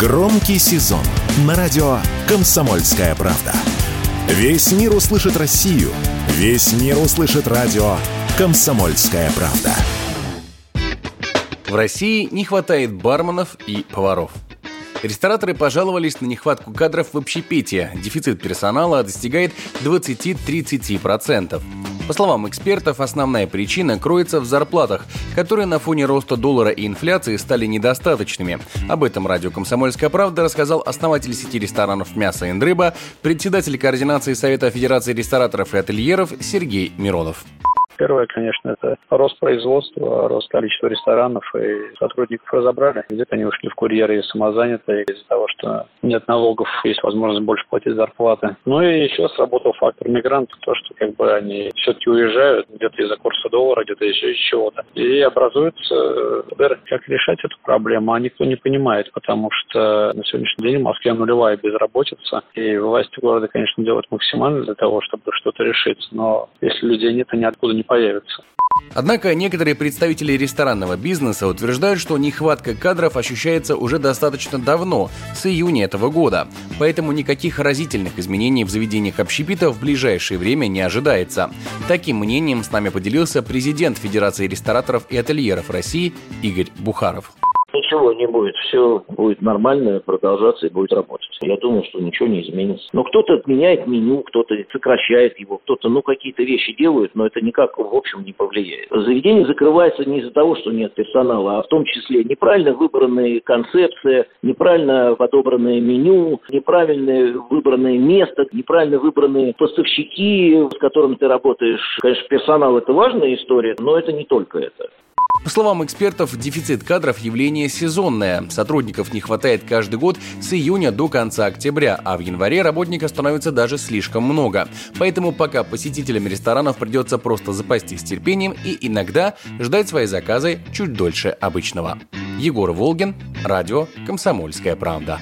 Громкий сезон на радио «Комсомольская правда». Весь мир услышит Россию. Весь мир услышит радио «Комсомольская правда». В России не хватает барменов и поваров. Рестораторы пожаловались на нехватку кадров в общепите. Дефицит персонала достигает 20-30%. По словам экспертов, основная причина кроется в зарплатах, которые на фоне роста доллара и инфляции стали недостаточными. Об этом радио «Комсомольская правда» рассказал основатель сети ресторанов «Мясо и рыба», председатель координации Совета Федерации рестораторов и ательеров Сергей Миронов. Первое, конечно, это рост производства, рост количества ресторанов и сотрудников разобрали. Где-то они ушли в курьеры и самозанятые из-за того, что нет налогов, есть возможность больше платить зарплаты. Ну и еще сработал фактор мигрантов, то, что как бы они все-таки уезжают где-то из-за курса доллара, где-то еще из чего-то. И образуется как решать эту проблему, а никто не понимает, потому что на сегодняшний день в Москве нулевая безработица, и власти города, конечно, делают максимально для того, чтобы что-то решить, но если людей нет, они откуда не появится. Однако некоторые представители ресторанного бизнеса утверждают, что нехватка кадров ощущается уже достаточно давно, с июня этого года. Поэтому никаких разительных изменений в заведениях общепита в ближайшее время не ожидается. Таким мнением с нами поделился президент Федерации рестораторов и ательеров России Игорь Бухаров. Ничего не будет, все будет нормально продолжаться и будет работать. Я думаю, что ничего не изменится. Но кто-то отменяет меню, кто-то сокращает его, кто-то, ну, какие-то вещи делают, но это никак, в общем, не повлияет. Заведение закрывается не из-за того, что нет персонала, а в том числе неправильно выбранные концепции, неправильно подобранное меню, неправильно выбранное место, неправильно выбранные поставщики, с которыми ты работаешь. Конечно, персонал – это важная история, но это не только это. По словам экспертов, дефицит кадров – явление сезонное. Сотрудников не хватает каждый год с июня до конца октября, а в январе работников становится даже слишком много. Поэтому пока посетителям ресторанов придется просто запастись терпением и иногда ждать свои заказы чуть дольше обычного. Егор Волгин, радио «Комсомольская правда».